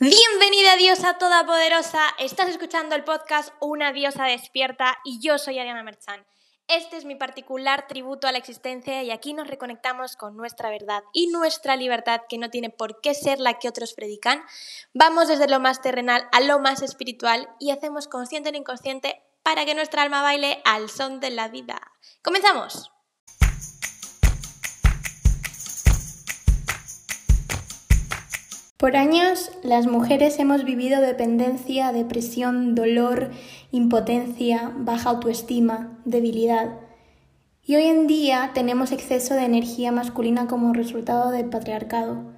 Bienvenida diosa todopoderosa, estás escuchando el podcast Una diosa despierta y yo soy Ariana Merchan. Este es mi particular tributo a la existencia y aquí nos reconectamos con nuestra verdad y nuestra libertad que no tiene por qué ser la que otros predican. Vamos desde lo más terrenal a lo más espiritual y hacemos consciente o inconsciente para que nuestra alma baile al son de la vida. ¡Comenzamos! Por años las mujeres hemos vivido dependencia, depresión, dolor, impotencia, baja autoestima, debilidad. Y hoy en día tenemos exceso de energía masculina como resultado del patriarcado.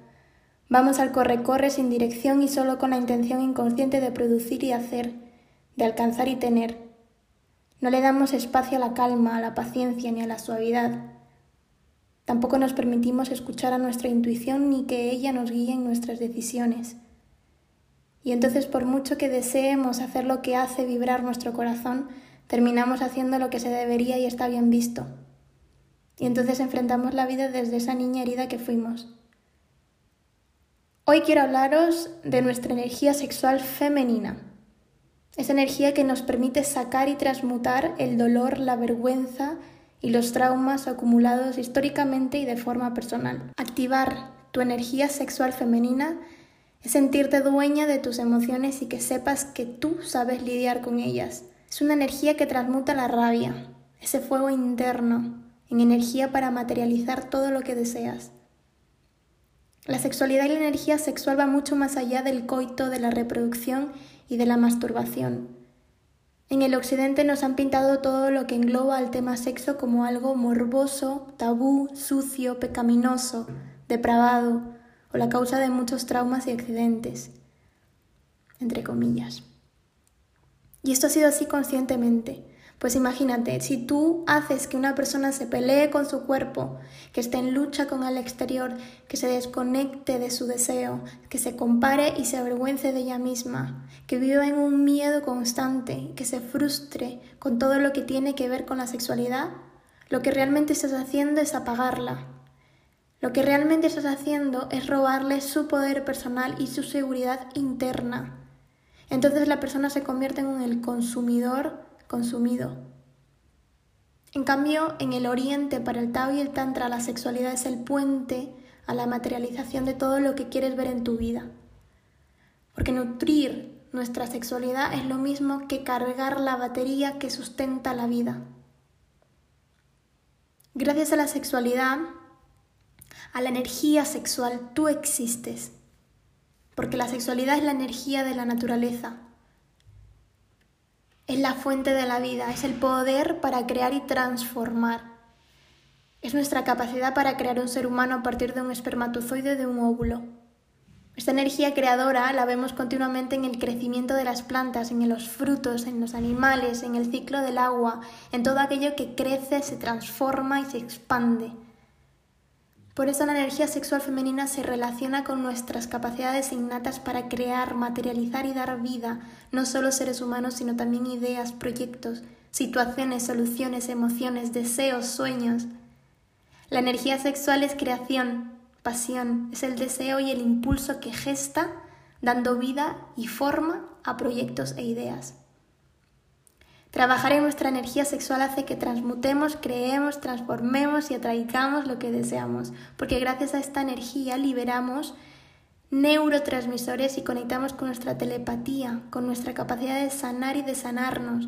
Vamos al corre-corre sin dirección y solo con la intención inconsciente de producir y hacer, de alcanzar y tener. No le damos espacio a la calma, a la paciencia ni a la suavidad. Tampoco nos permitimos escuchar a nuestra intuición ni que ella nos guíe en nuestras decisiones. Y entonces por mucho que deseemos hacer lo que hace vibrar nuestro corazón, terminamos haciendo lo que se debería y está bien visto. Y entonces enfrentamos la vida desde esa niña herida que fuimos. Hoy quiero hablaros de nuestra energía sexual femenina. Esa energía que nos permite sacar y transmutar el dolor, la vergüenza y los traumas acumulados históricamente y de forma personal. Activar tu energía sexual femenina es sentirte dueña de tus emociones y que sepas que tú sabes lidiar con ellas. Es una energía que transmuta la rabia, ese fuego interno, en energía para materializar todo lo que deseas. La sexualidad y la energía sexual va mucho más allá del coito, de la reproducción y de la masturbación. En el occidente nos han pintado todo lo que engloba al tema sexo como algo morboso, tabú, sucio, pecaminoso, depravado o la causa de muchos traumas y accidentes, entre comillas. Y esto ha sido así conscientemente. Pues imagínate, si tú haces que una persona se pelee con su cuerpo, que esté en lucha con el exterior, que se desconecte de su deseo, que se compare y se avergüence de ella misma, que viva en un miedo constante, que se frustre con todo lo que tiene que ver con la sexualidad, lo que realmente estás haciendo es apagarla. Lo que realmente estás haciendo es robarle su poder personal y su seguridad interna. Entonces la persona se convierte en el consumidor consumido. En cambio, en el Oriente, para el Tao y el Tantra, la sexualidad es el puente a la materialización de todo lo que quieres ver en tu vida. Porque nutrir nuestra sexualidad es lo mismo que cargar la batería que sustenta la vida. Gracias a la sexualidad, a la energía sexual, tú existes. Porque la sexualidad es la energía de la naturaleza, es la fuente de la vida, es el poder para crear y transformar. Es nuestra capacidad para crear un ser humano a partir de un espermatozoide de un óvulo. Esta energía creadora la vemos continuamente en el crecimiento de las plantas, en los frutos, en los animales, en el ciclo del agua, en todo aquello que crece, se transforma y se expande. Por eso la energía sexual femenina se relaciona con nuestras capacidades innatas para crear, materializar y dar vida, no solo seres humanos, sino también ideas, proyectos, situaciones, soluciones, emociones, deseos, sueños. La energía sexual es creación, pasión, es el deseo y el impulso que gesta, dando vida y forma a proyectos e ideas. Trabajar en nuestra energía sexual hace que transmutemos, creemos, transformemos y atraigamos lo que deseamos, porque gracias a esta energía liberamos neurotransmisores y conectamos con nuestra telepatía, con nuestra capacidad de sanar y de sanarnos,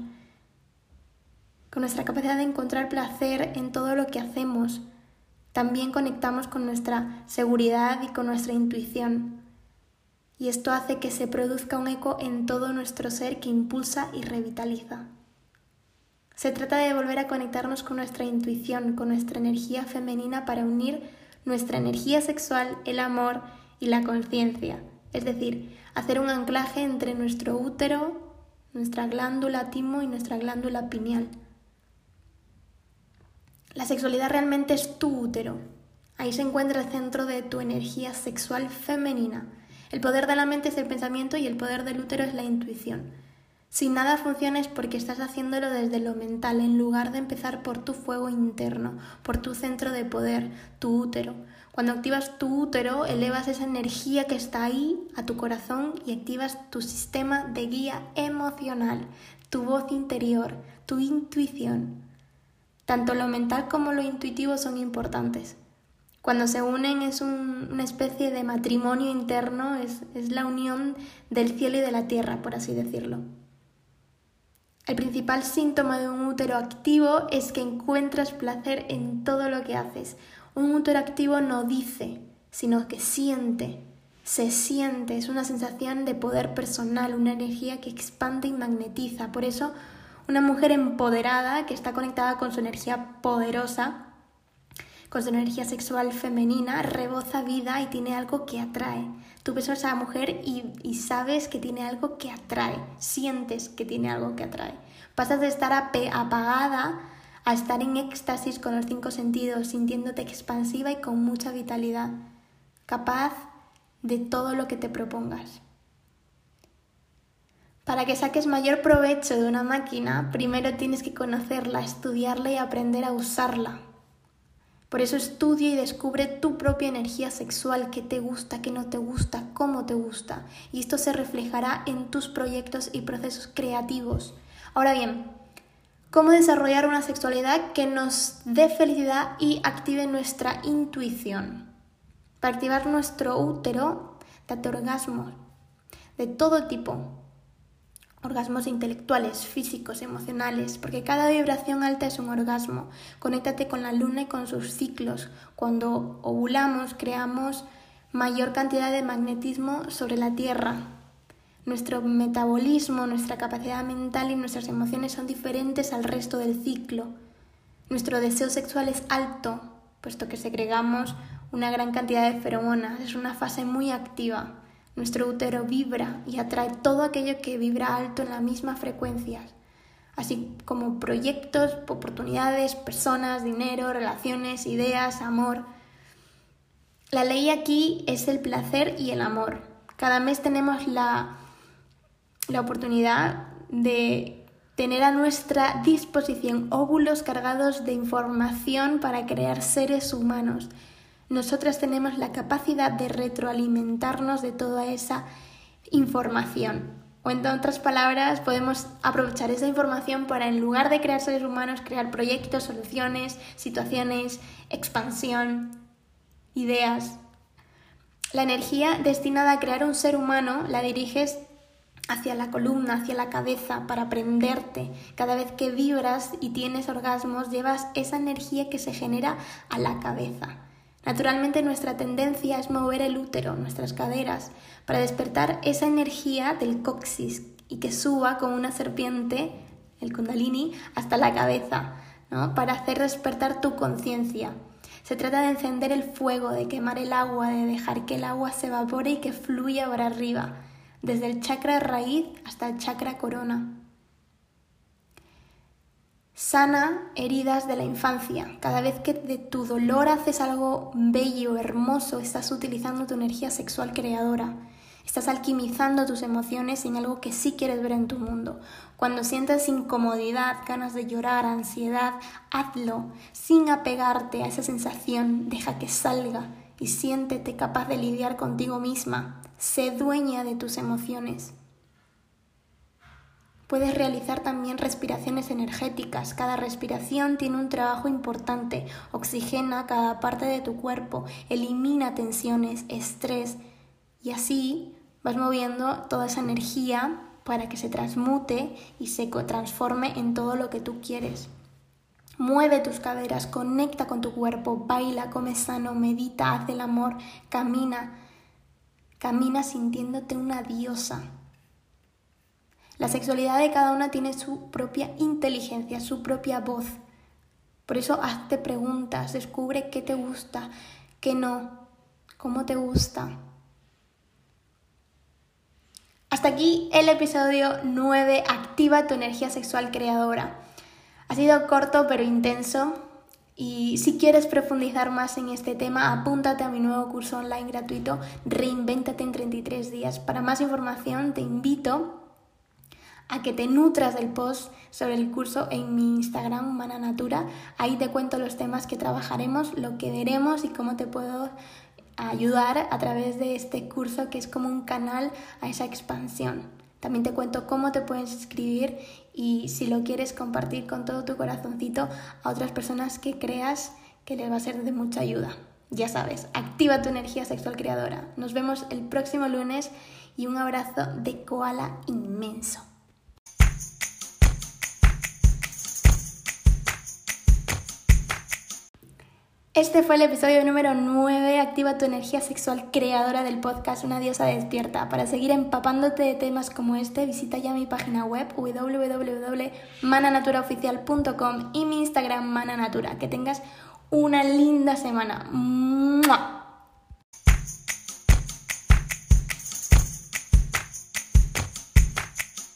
con nuestra capacidad de encontrar placer en todo lo que hacemos. También conectamos con nuestra seguridad y con nuestra intuición. Y esto hace que se produzca un eco en todo nuestro ser que impulsa y revitaliza. Se trata de volver a conectarnos con nuestra intuición, con nuestra energía femenina para unir nuestra energía sexual, el amor y la conciencia. Es decir, hacer un anclaje entre nuestro útero, nuestra glándula timo y nuestra glándula pineal. La sexualidad realmente es tu útero. Ahí se encuentra el centro de tu energía sexual femenina. El poder de la mente es el pensamiento y el poder del útero es la intuición. Si nada funciona es porque estás haciéndolo desde lo mental en lugar de empezar por tu fuego interno, por tu centro de poder, tu útero. Cuando activas tu útero, elevas esa energía que está ahí a tu corazón y activas tu sistema de guía emocional, tu voz interior, tu intuición. Tanto lo mental como lo intuitivo son importantes. Cuando se unen es una especie de matrimonio interno, es la unión del cielo y de la tierra, por así decirlo. El principal síntoma de un útero activo es que encuentras placer en todo lo que haces. Un útero activo no dice, sino que siente, se siente, es una sensación de poder personal, una energía que expande y magnetiza. Por eso, una mujer empoderada que está conectada con su energía poderosa, con su energía sexual femenina, reboza vida y tiene algo que atrae. Tú ves a esa mujer y, sabes que tiene algo que atrae, sientes que tiene algo que atrae. Pasas de estar apagada a estar en éxtasis con los cinco sentidos, sintiéndote expansiva y con mucha vitalidad, capaz de todo lo que te propongas. Para que saques mayor provecho de una máquina, primero tienes que conocerla, estudiarla y aprender a usarla. Por eso estudia y descubre tu propia energía sexual, qué te gusta, qué no te gusta, cómo te gusta. Y esto se reflejará en tus proyectos y procesos creativos. Ahora bien, ¿cómo desarrollar una sexualidad que nos dé felicidad y active nuestra intuición? Para activar nuestro útero, date orgasmos de todo tipo, orgasmos intelectuales, físicos, emocionales, porque cada vibración alta es un orgasmo. Conéctate con la luna y con sus ciclos. Cuando ovulamos, creamos mayor cantidad de magnetismo sobre la Tierra. Nuestro metabolismo, nuestra capacidad mental y nuestras emociones son diferentes al resto del ciclo. Nuestro deseo sexual es alto, puesto que segregamos una gran cantidad de feromonas. Es una fase muy activa. Nuestro útero vibra y atrae todo aquello que vibra alto en la misma frecuencia, así como proyectos, oportunidades, personas, dinero, relaciones, ideas, amor. La ley aquí es el placer y el amor. Cada mes tenemos la, la oportunidad de tener a nuestra disposición óvulos cargados de información para crear seres humanos nosotras tenemos la capacidad de retroalimentarnos de toda esa información. O en otras palabras, podemos aprovechar esa información para, en lugar de crear seres humanos, crear proyectos, soluciones, situaciones, expansión, ideas. La energía destinada a crear un ser humano la diriges hacia la columna, hacia la cabeza, para aprenderte. Cada vez que vibras y tienes orgasmos, llevas esa energía que se genera a la cabeza. Naturalmente nuestra tendencia es mover el útero, nuestras caderas, para despertar esa energía del coxis y que suba como una serpiente, el kundalini, hasta la cabeza, ¿no? para hacer despertar tu conciencia. Se trata de encender el fuego, de quemar el agua, de dejar que el agua se evapore y que fluya para arriba, desde el chakra raíz hasta el chakra corona. Sana heridas de la infancia. Cada vez que de tu dolor haces algo bello, hermoso, estás utilizando tu energía sexual creadora. Estás alquimizando tus emociones en algo que sí quieres ver en tu mundo. Cuando sientas incomodidad, ganas de llorar, ansiedad, hazlo sin apegarte a esa sensación. Deja que salga y siéntete capaz de lidiar contigo misma. Sé dueña de tus emociones. Puedes realizar también respiraciones energéticas. Cada respiración tiene un trabajo importante. Oxigena cada parte de tu cuerpo, elimina tensiones, estrés y así vas moviendo toda esa energía para que se transmute y se transforme en todo lo que tú quieres. Mueve tus caderas, conecta con tu cuerpo, baila, come sano, medita, haz el amor, camina. Camina sintiéndote una diosa. La sexualidad de cada una tiene su propia inteligencia, su propia voz. Por eso hazte preguntas, descubre qué te gusta, qué no, cómo te gusta. Hasta aquí el episodio 9, Activa tu energía sexual creadora. Ha sido corto pero intenso y si quieres profundizar más en este tema, apúntate a mi nuevo curso online gratuito Reinvéntate en 33 días. Para más información te invito a que te nutras del post sobre el curso en mi Instagram, Mana Natura. Ahí te cuento los temas que trabajaremos, lo que veremos y cómo te puedo ayudar a través de este curso que es como un canal a esa expansión. También te cuento cómo te puedes inscribir y si lo quieres compartir con todo tu corazoncito a otras personas que creas que les va a ser de mucha ayuda. Ya sabes, activa tu energía sexual creadora. Nos vemos el próximo lunes y un abrazo de koala inmenso. Este fue el episodio número 9. Activa tu energía sexual creadora del podcast Una diosa despierta. Para seguir empapándote de temas como este, visita ya mi página web www.mananaturaoficial.com y mi Instagram mananatura. Que tengas una linda semana.